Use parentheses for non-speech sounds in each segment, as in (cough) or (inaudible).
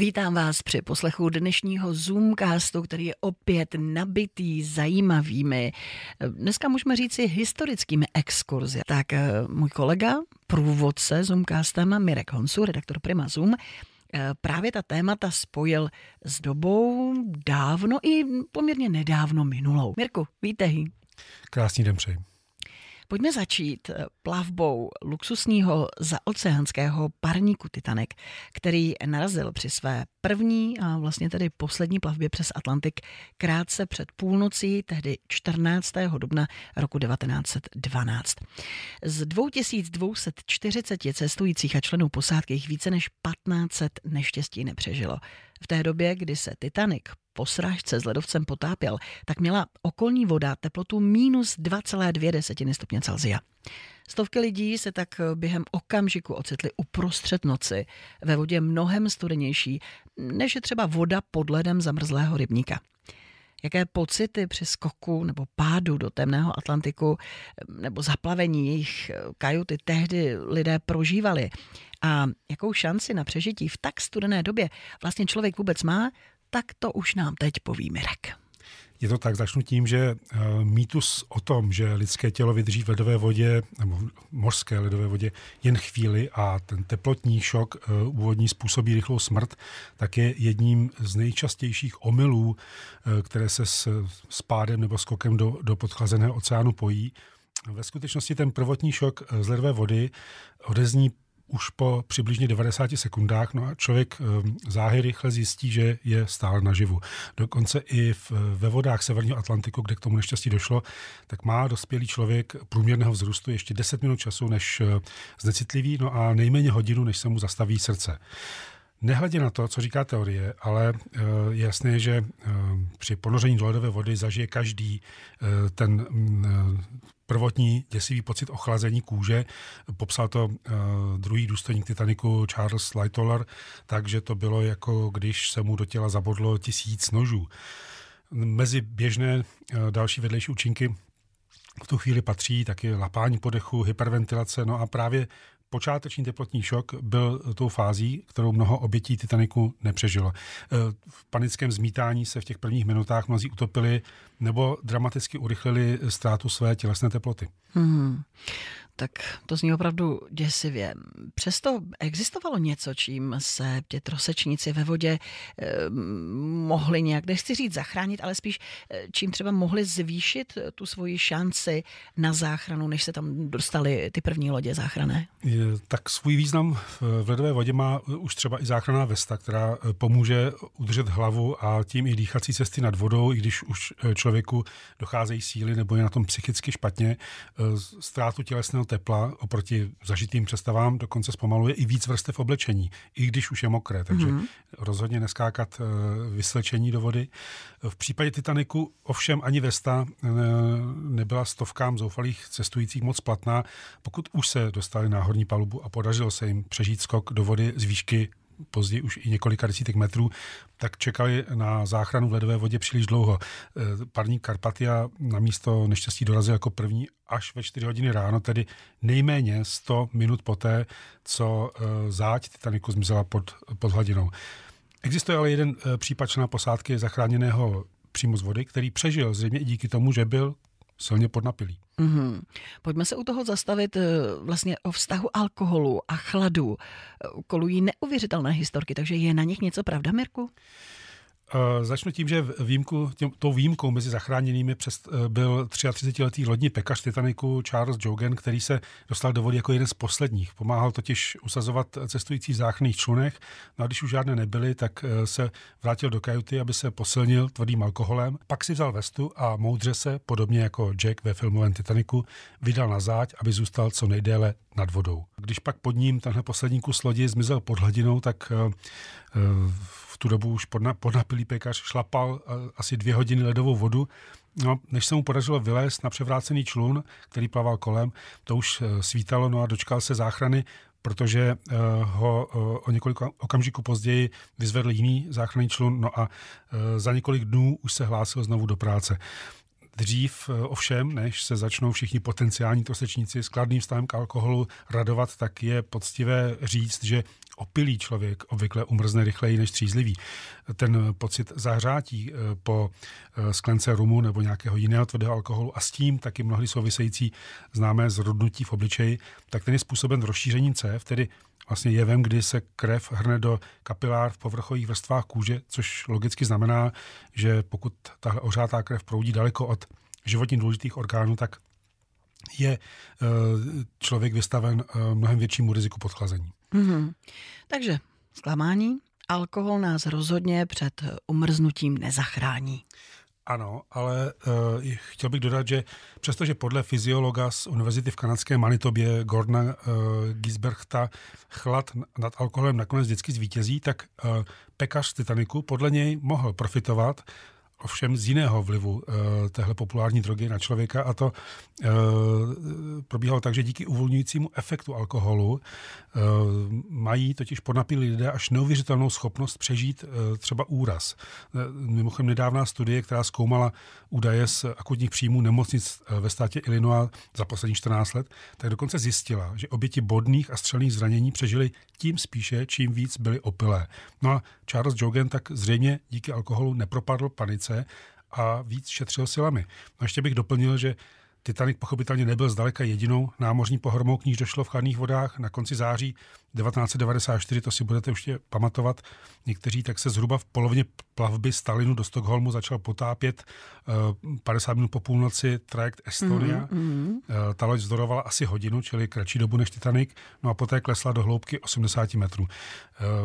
Vítám vás při poslechu dnešního Zoomcastu, který je opět nabitý zajímavými, dneska můžeme říci historickými exkurzy. Tak eh, můj kolega, průvodce Zoomcastem Mirek Honsu, redaktor Prima Zoom, eh, právě ta témata spojil s dobou dávno i poměrně nedávno minulou. Mirku, vítej. Krásný den přeji. Pojďme začít eh, plavbou luxusního zaoceánského parníku Titanic, který narazil při své první a vlastně tedy poslední plavbě přes Atlantik krátce před půlnocí, tehdy 14. dubna roku 1912. Z 2240 cestujících a členů posádky jich více než 1500 neštěstí nepřežilo. V té době, kdy se Titanic po srážce s ledovcem potápěl, tak měla okolní voda teplotu minus 2,2 desetiny stupně Celzia. Stovky lidí se tak během okamžiku ocitly uprostřed noci ve vodě mnohem studenější, než je třeba voda pod ledem zamrzlého rybníka. Jaké pocity při skoku nebo pádu do temného Atlantiku nebo zaplavení jejich kajuty tehdy lidé prožívali a jakou šanci na přežití v tak studené době vlastně člověk vůbec má, tak to už nám teď poví Mirek. Je to tak, začnu tím, že uh, mýtus o tom, že lidské tělo vydrží v ledové vodě, nebo mořské ledové vodě, jen chvíli a ten teplotní šok uh, úvodní způsobí rychlou smrt, tak je jedním z nejčastějších omylů, uh, které se s, s pádem nebo skokem do, do podchlazeného oceánu pojí. Ve skutečnosti ten prvotní šok z ledové vody odezní už po přibližně 90 sekundách, no a člověk ehm, záhy rychle zjistí, že je stále naživu. Dokonce i v, ve vodách Severního Atlantiku, kde k tomu neštěstí došlo, tak má dospělý člověk průměrného vzrůstu ještě 10 minut času, než eh, znecitlivý, no a nejméně hodinu, než se mu zastaví srdce. Nehledě na to, co říká teorie, ale eh, je jasné, že eh, při ponoření do ledové vody zažije každý ten mm, prvotní děsivý pocit ochlazení kůže. Popsal to uh, druhý důstojník Titaniku Charles Lightoller, takže to bylo jako když se mu do těla zabodlo tisíc nožů. Mezi běžné uh, další vedlejší účinky v tu chvíli patří taky lapání podechu, hyperventilace, no a právě počáteční teplotní šok byl tou fází, kterou mnoho obětí Titaniku nepřežilo. E, v panickém zmítání se v těch prvních minutách mnozí utopili nebo dramaticky urychlili ztrátu své tělesné teploty. Hmm tak to zní opravdu děsivě. Přesto existovalo něco, čím se tě trosečníci ve vodě eh, mohli nějak, nechci říct zachránit, ale spíš eh, čím třeba mohli zvýšit tu svoji šanci na záchranu, než se tam dostali ty první lodě záchrané? Tak svůj význam v ledové vodě má už třeba i záchranná vesta, která eh, pomůže udržet hlavu a tím i dýchací cesty nad vodou, i když už člověku docházejí síly nebo je na tom psychicky špatně. Ztrátu tělesného tepla oproti zažitým představám dokonce zpomaluje i víc vrstev oblečení, i když už je mokré, takže mm-hmm. rozhodně neskákat eh, vyslečení do vody. V případě Titaniku ovšem ani Vesta eh, nebyla stovkám zoufalých cestujících moc platná, pokud už se dostali na horní palubu a podařilo se jim přežít skok do vody z výšky později už i několika desítek metrů, tak čekali na záchranu v ledové vodě příliš dlouho. Eh, parník Karpatia na místo neštěstí dorazil jako první až ve 4 hodiny ráno, tedy nejméně 100 minut poté, co eh, záď Titaniku zmizela pod, pod hladinou. Existuje ale jeden eh, případ člena posádky zachráněného přímo z vody, který přežil zřejmě i díky tomu, že byl silně podnapilý. Mm-hmm. Pojďme se u toho zastavit eh, vlastně o vztahu alkoholu a chladu. Kolují neuvěřitelné historky, takže je na nich něco pravda, Mirku? Uh, začnu tím, že výjimku, tím, tou výjimkou mezi zachráněnými přes, uh, byl 33-letý lodní pekař Titaniku Charles Jogan, který se dostal do vody jako jeden z posledních. Pomáhal totiž usazovat cestující v záchranných člunech, no a když už žádné nebyly, tak uh, se vrátil do kajuty, aby se posilnil tvrdým alkoholem. Pak si vzal vestu a moudře se, podobně jako Jack ve filmovém Titaniku, vydal na záď, aby zůstal co nejdéle nad vodou. Když pak pod ním tenhle poslední kus lodi zmizel pod hladinou, tak uh, tu dobu už podna, podnapilý pekař šlapal eh, asi dvě hodiny ledovou vodu. No, než se mu podařilo vylézt na převrácený člun, který plaval kolem, to už eh, svítalo, no a dočkal se záchrany, protože uh, ho o několik okamžiků později vyzvedl jiný záchranný člun, no a za několik dnů už se hlásil znovu do práce. Dřív ovšem, než se začnou všichni potenciální trosečníci s kladným stavem k alkoholu radovat, tak je poctivé říct, že opilý člověk obvykle umrzne rychleji než střízlivý. Ten pocit zahřátí po sklence rumu nebo nějakého jiného tvrdého alkoholu a s tím taky mnohdy související známé zrudnutí v obličeji, tak ten je způsoben rozšířením cév, tedy vlastně jevem, kdy se krev hrne do kapilár v povrchových vrstvách kůže, což logicky znamená, že pokud tahle ořátá krev proudí daleko od životně důležitých orgánů, tak je eh, člověk vystaven eh, mnohem většímu riziku podchlazení. Mm-hmm. Takže zklamání, alkohol nás rozhodně před umrznutím nezachrání. Ano, ale uh, chtěl bych dodat, že přestože podle fyziologa z univerzity v kanadské Manitobě Gordona uh, Gisberchta chlad nad alkoholem nakonec vždycky zvítězí, tak uh, pekař z Titaniku podle něj mohl profitovat ovšem z jiného vlivu uh, téhle populární drogy na člověka a to uh, probíhalo tak, že díky uvolňujícímu efektu alkoholu uh, mají totiž podnapilí lidé až neuvěřitelnou schopnost přežít třeba úraz. Mimochodem nedávná studie, která zkoumala údaje z akutních příjmů nemocnic ve státě Illinois za poslední 14 let, tak dokonce zjistila, že oběti bodných a střelných zranění přežili tím spíše, čím víc byli opilé. No a Charles Jogan tak zřejmě díky alkoholu nepropadl panice a víc šetřil silami. No ještě bych doplnil, že Titanic pochopitelně nebyl zdaleka jedinou námořní pohromou, k níž došlo v chladných vodách. Na konci září 1994, to si budete ještě pamatovat, někteří tak se zhruba v polovině plavby Stalinu do Stockholmu začal potápět uh, 50 minut po půlnoci trajekt Estonia. Mm-hmm. Ta loď zdorovala asi hodinu, čili kratší dobu než Titanic, no a poté klesla do hloubky 80 metrů. Uh,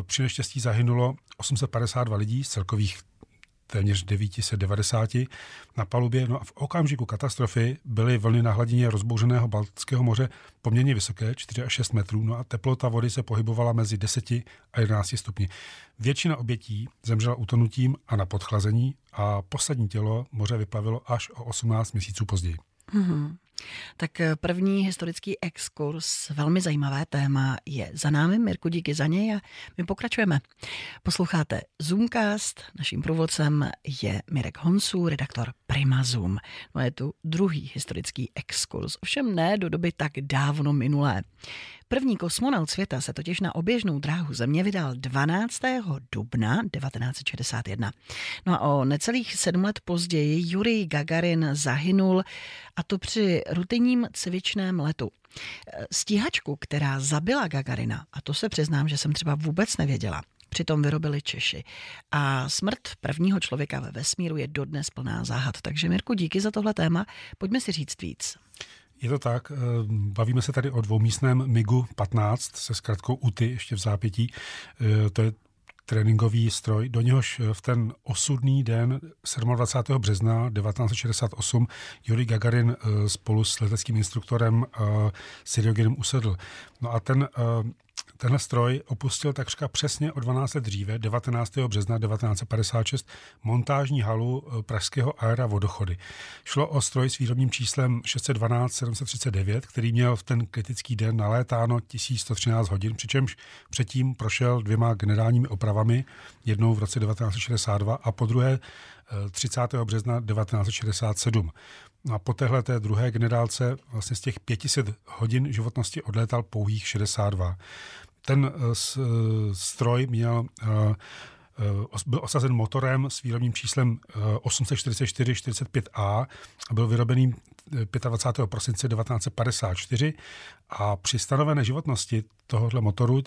při neštěstí zahynulo 852 lidí z celkových téměř 990 na palubě. No a v okamžiku katastrofy byly vlny na hladině rozbouřeného Baltského moře poměrně vysoké, 4 až 6 metrů, no a teplota vody se pohybovala mezi 10 a 11 stupni. Většina obětí zemřela utonutím a na podchlazení a poslední tělo moře vyplavilo až o 18 měsíců později. Mm-hmm. Tak eh, první historický exkurs, velmi zajímavé téma je za námi. Mirku, díky za něj a my pokračujeme. Posloucháte Zoomcast, naším průvodcem je Mirek Honsu, redaktor Prima Zoom. No je tu druhý historický exkurs, ovšem ne do doby tak dávno minulé. První kosmonaut světa se totiž na oběžnou dráhu Země vydal 12. dubna 1961. No a o necelých sedm let později Jurij Gagarin zahynul a to při rutinním cvičném letu. Stíhačku, která zabila Gagarina, a to se přiznám, že jsem třeba vůbec nevěděla, přitom vyrobili Češi. A smrt prvního člověka ve vesmíru je dodnes plná záhad. Takže Mirku, díky za tohle téma. Pojďme si říct víc. Je to tak, eh, bavíme se tady o dvoumístném MIGu 15 se zkratkou UTY ještě v zápětí. Eh, to je tréninkový stroj, do něhož v ten osudný den 27. března 1968 Yuri Gagarin eh, spolu s leteckým instruktorem Siriogenem usedl. No a ten Tenhle stroj opustil takřka přesně o 12 let dříve, 19. března 1956, montážní halu eh, pražského aera Vodochody. Šlo o stroj s výrobním číslem 612 739, který měl v ten kritický den nalétáno 1113 hodin, přičemž předtím prošel dvěma generálními opravami, jednou v roce 1962 a po druhé 30. Eh, března 1967. No a po téhle té druhé generálce vlastně z těch 500 hodin životnosti odlétal pouhých 62. Ten eh, eh, stroj měl eh, byl osazen motorem s výrobním číslem 844-45A a byl vyrobený 25. prosince 1954 a při stanovené životnosti tohohle motoru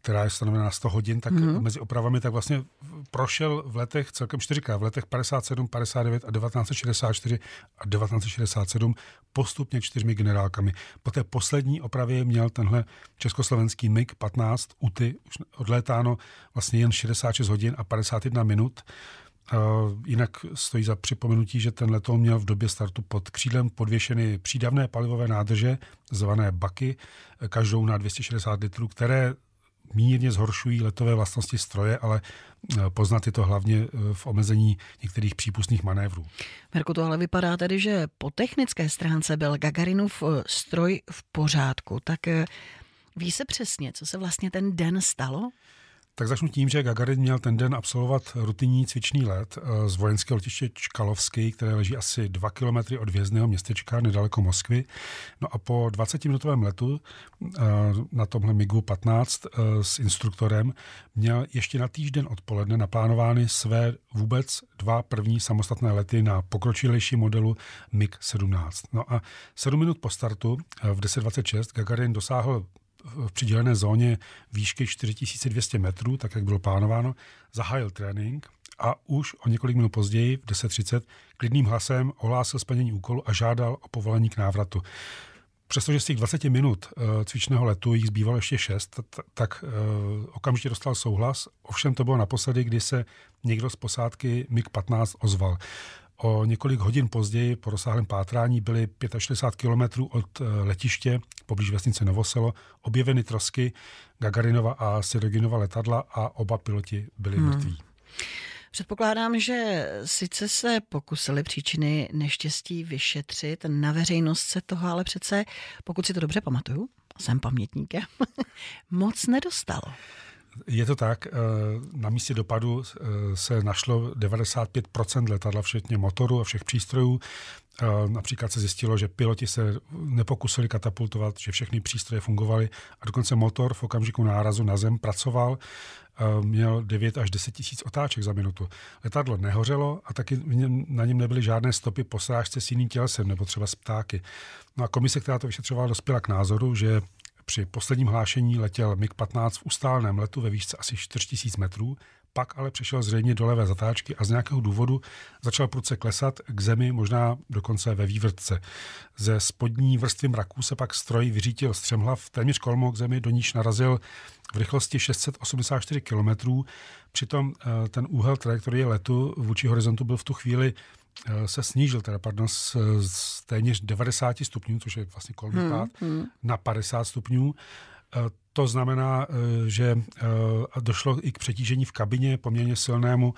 která je stanovená na 100 hodin, tak mm-hmm. mezi opravami tak vlastně prošel v letech celkem čtyřikrát, v letech 57, 59 a 1964 a 1967 postupně čtyřmi generálkami. Po té poslední opravě měl tenhle československý MiG 15 UTY už odlétáno vlastně jen 66 hodin a 51 minut. Uh, jinak stojí za připomenutí, že ten letoun měl v době startu pod křídlem podvěšeny přídavné palivové nádrže, zvané baky, každou na 260 litrů, které mírně zhoršují letové vlastnosti stroje, ale e, poznat je to hlavně e, v omezení některých přípustných manévrů. Merku, to ale vypadá tedy, že po technické stránce byl Gagarinův e, stroj v pořádku. Tak ví se přesně, co se vlastně ten den stalo? Tak začnu tím, že Gagarin měl ten den absolvovat rutinní cvičný let z vojenského letiště Čkalovský, které leží asi 2 kilometry od vězného městečka nedaleko Moskvy. No a po 20-minutovém letu na tomhle MiGu 15 s instruktorem měl ještě na týden odpoledne naplánovány své vůbec dva první samostatné lety na pokročilejší modelu MiG-17. No a 7 minut po startu v 10.26 Gagarin dosáhl v přidělené zóně výšky 4200 metrů, tak jak bylo plánováno, zahájil trénink a už o několik minut později, v 10.30, klidným hlasem ohlásil splnění úkolu a žádal o povolení k návratu. Přestože z těch 20 minut uh, cvičného letu jich zbývalo ještě 6, tak uh, okamžitě dostal souhlas. Ovšem to bylo naposledy, kdy se někdo z posádky MiG-15 ozval. O několik hodin později po rozsáhlém pátrání byly 65 kilometrů od eh, letiště poblíž vesnice Novoselo objeveny trosky Gagarinova a Siroginova letadla a oba piloti byli hmm. mrtví. Předpokládám, že sice se pokusili příčiny neštěstí vyšetřit, na veřejnost se toho ale přece, pokud si to dobře pamatuju, jsem pamětníkem, (laughs) moc nedostalo. Je to tak, eh, na místě dopadu eh, se našlo 95% letadla, včetně motoru a všech přístrojů. Eh, například se zjistilo, že piloti se nepokusili katapultovat, že všechny přístroje fungovaly a dokonce motor v okamžiku nárazu na zem pracoval, měl 9 až 10 tisíc otáček za minutu. Letadlo nehořelo a taky na něm nebyly žádné stopy po srážce s jiným tělesem nebo třeba s ptáky. No a komise, která to vyšetřovala, dospěla k názoru, že při posledním hlášení letěl MiG-15 v ustálném letu ve výšce asi 4000 metrů, pak ale přešel zřejmě do levé zatáčky a z nějakého důvodu začal prudce klesat k zemi, možná dokonce ve vývrtce. Ze spodní vrstvy mraků se pak stroj vyřítil střemhlav téměř kolmo k zemi, do níž narazil v rychlosti 684 km. Přitom eh, ten úhel trajektorie letu vůči horizontu byl v tu chvíli se snížil, teda pardon, z, z téměř 90 stupňů, což je vlastně kolmý hmm, pád, hmm. na 50 stupňů. Eh, to znamená, eh, že došlo i k přetížení v kabině poměrně silnému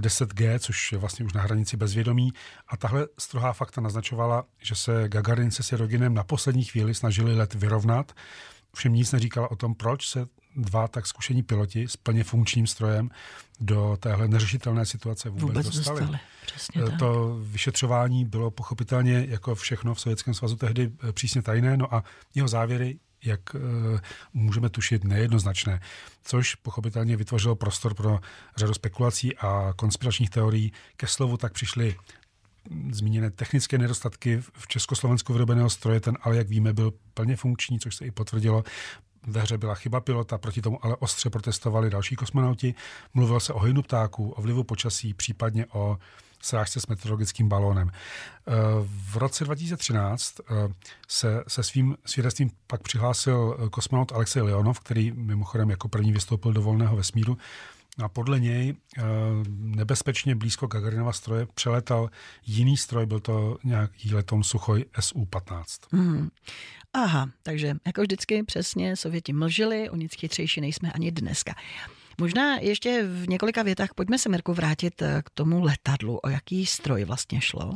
10G, což je vlastně už na hranici bezvědomí. A tahle strohá fakta naznačovala, že se Gagarin se Siroginem na poslední chvíli snažili let vyrovnat. Všem nic neříkala o tom, proč se dva tak zkušení piloti s plně funkčním strojem do téhle neřešitelné situace vůbec, vůbec dostali. dostali. Přesně eh, to tak. vyšetřování bylo pochopitelně jako všechno v Sovětském svazu tehdy eh, přísně tajné, no a jeho závěry jak uh, můžeme tušit, nejednoznačné, což pochopitelně vytvořilo prostor pro řadu spekulací a konspiračních teorií. Ke slovu tak přišly zmíněné technické nedostatky v Československu vyrobeného stroje, ten ale, jak víme, byl plně funkční, což se i potvrdilo ve hře byla chyba pilota, proti tomu ale ostře protestovali další kosmonauti. Mluvil se o hynu ptáků, o vlivu počasí, případně o srážce s meteorologickým balónem. Eh, v roce 2013 eh, se, se svým svědectvím pak přihlásil kosmonaut Alexej Leonov, který mimochodem jako první vystoupil do volného vesmíru. A podle něj eh, nebezpečně blízko Gagarinova stroje přeletal jiný stroj, byl to nějaký letom Suchoj Su-15. Mm. Aha, takže jako vždycky přesně Sověti mlžili, o nic chytřejší nejsme ani dneska. Možná ještě v několika větách pojďme se, Mirku, vrátit eh, k tomu letadlu. O jaký stroj vlastně šlo?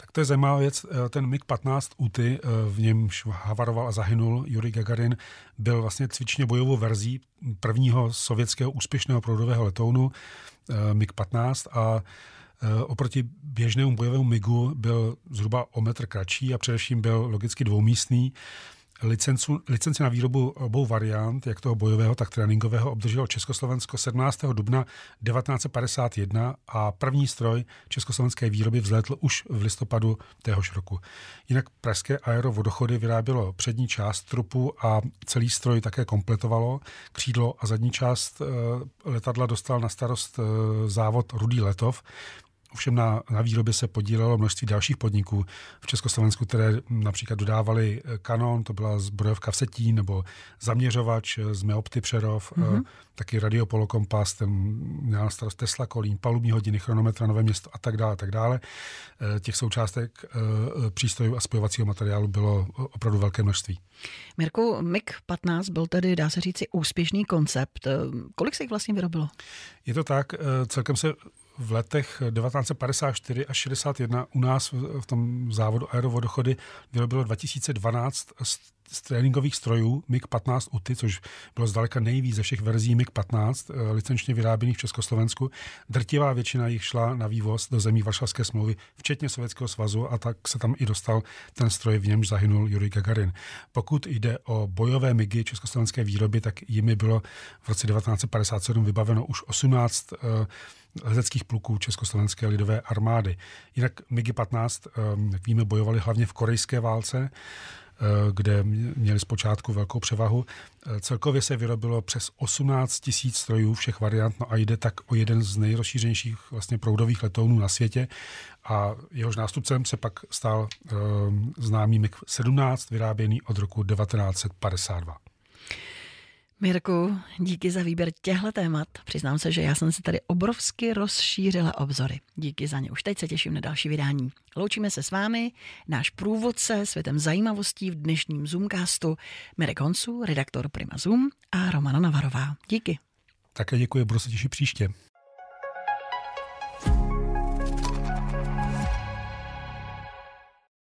Tak to je zajímavá věc. Eh, ten MiG-15 UTY, eh, v němž havaroval a zahynul Yuri Gagarin, byl vlastně cvičně bojovou verzí prvního sovětského úspěšného proudového letounu MiG-15 a oproti běžnému bojovému MiGu byl zhruba o metr kratší a především byl logicky dvoumístný. Licencu, licenci na výrobu obou variant, jak toho bojového, tak tréninkového, obdrželo Československo 17. dubna 1951 a první stroj československé výroby vzlétl už v listopadu téhož roku. Jinak pražské aerovodochody vyrábělo přední část trupu a celý stroj také kompletovalo. Křídlo a zadní část eh, letadla dostal na starost eh, závod Rudý Letov, Ovšem na, na výrobě se podílelo množství dalších podniků v Československu, které například dodávali eh, kanon, to byla zbrojovka v Setí, nebo zaměřovač z Meopty Přerov, mm-hmm. taky radiopolokompas, ten měl na starost Tesla Kolín, palubní hodiny, chronometra, nové město a tak dále, a tak dále. Eh, těch součástek přístrojů a spojovacího materiálu bylo opravdu velké množství. Mirku, MiG-15 byl tedy, dá se říci, úspěšný koncept. Kolik se jich vlastně vyrobilo? Je to tak, celkem se v letech 1954 až 61 u nás v tom závodu aerovodochody vyrobilo 2012 z tréninkových strojů MiG-15 UTY, což bylo zdaleka nejvíc ze všech verzí MiG-15 eh, licenčně vyráběných v Československu. Drtivá většina jich šla na vývoz do zemí Varšavské smlouvy, včetně Sovětského svazu a tak se tam i dostal ten stroj, v němž zahynul Jurij Gagarin. Pokud jde o bojové MIGy československé výroby, tak jimi bylo v roce 1957 vybaveno už 18 leteckých pluků Československé lidové armády. Jinak MiG-15, ehm, jak víme, bojovali hlavně v korejské válce, eh, kde měli zpočátku velkou převahu. Eh, celkově se vyrobilo přes 18 tisíc strojů všech variant, no a jde tak o jeden z nejrozšířenějších vlastně proudových letounů na světě. A jehož nástupcem se pak stal um, známý MiG-17, vyráběný od roku 1952. Mirku, díky za výběr těchto témat. Přiznám se, že já jsem si tady obrovsky rozšířila obzory. Díky za ně. Už teď se těším na další vydání. Loučíme se s vámi, náš průvodce světem zajímavostí v dnešním Zoomcastu, Mirek Honsu, redaktor Prima Zoom a Romana Navarová. Díky. Také děkuji, budu se těšit příště.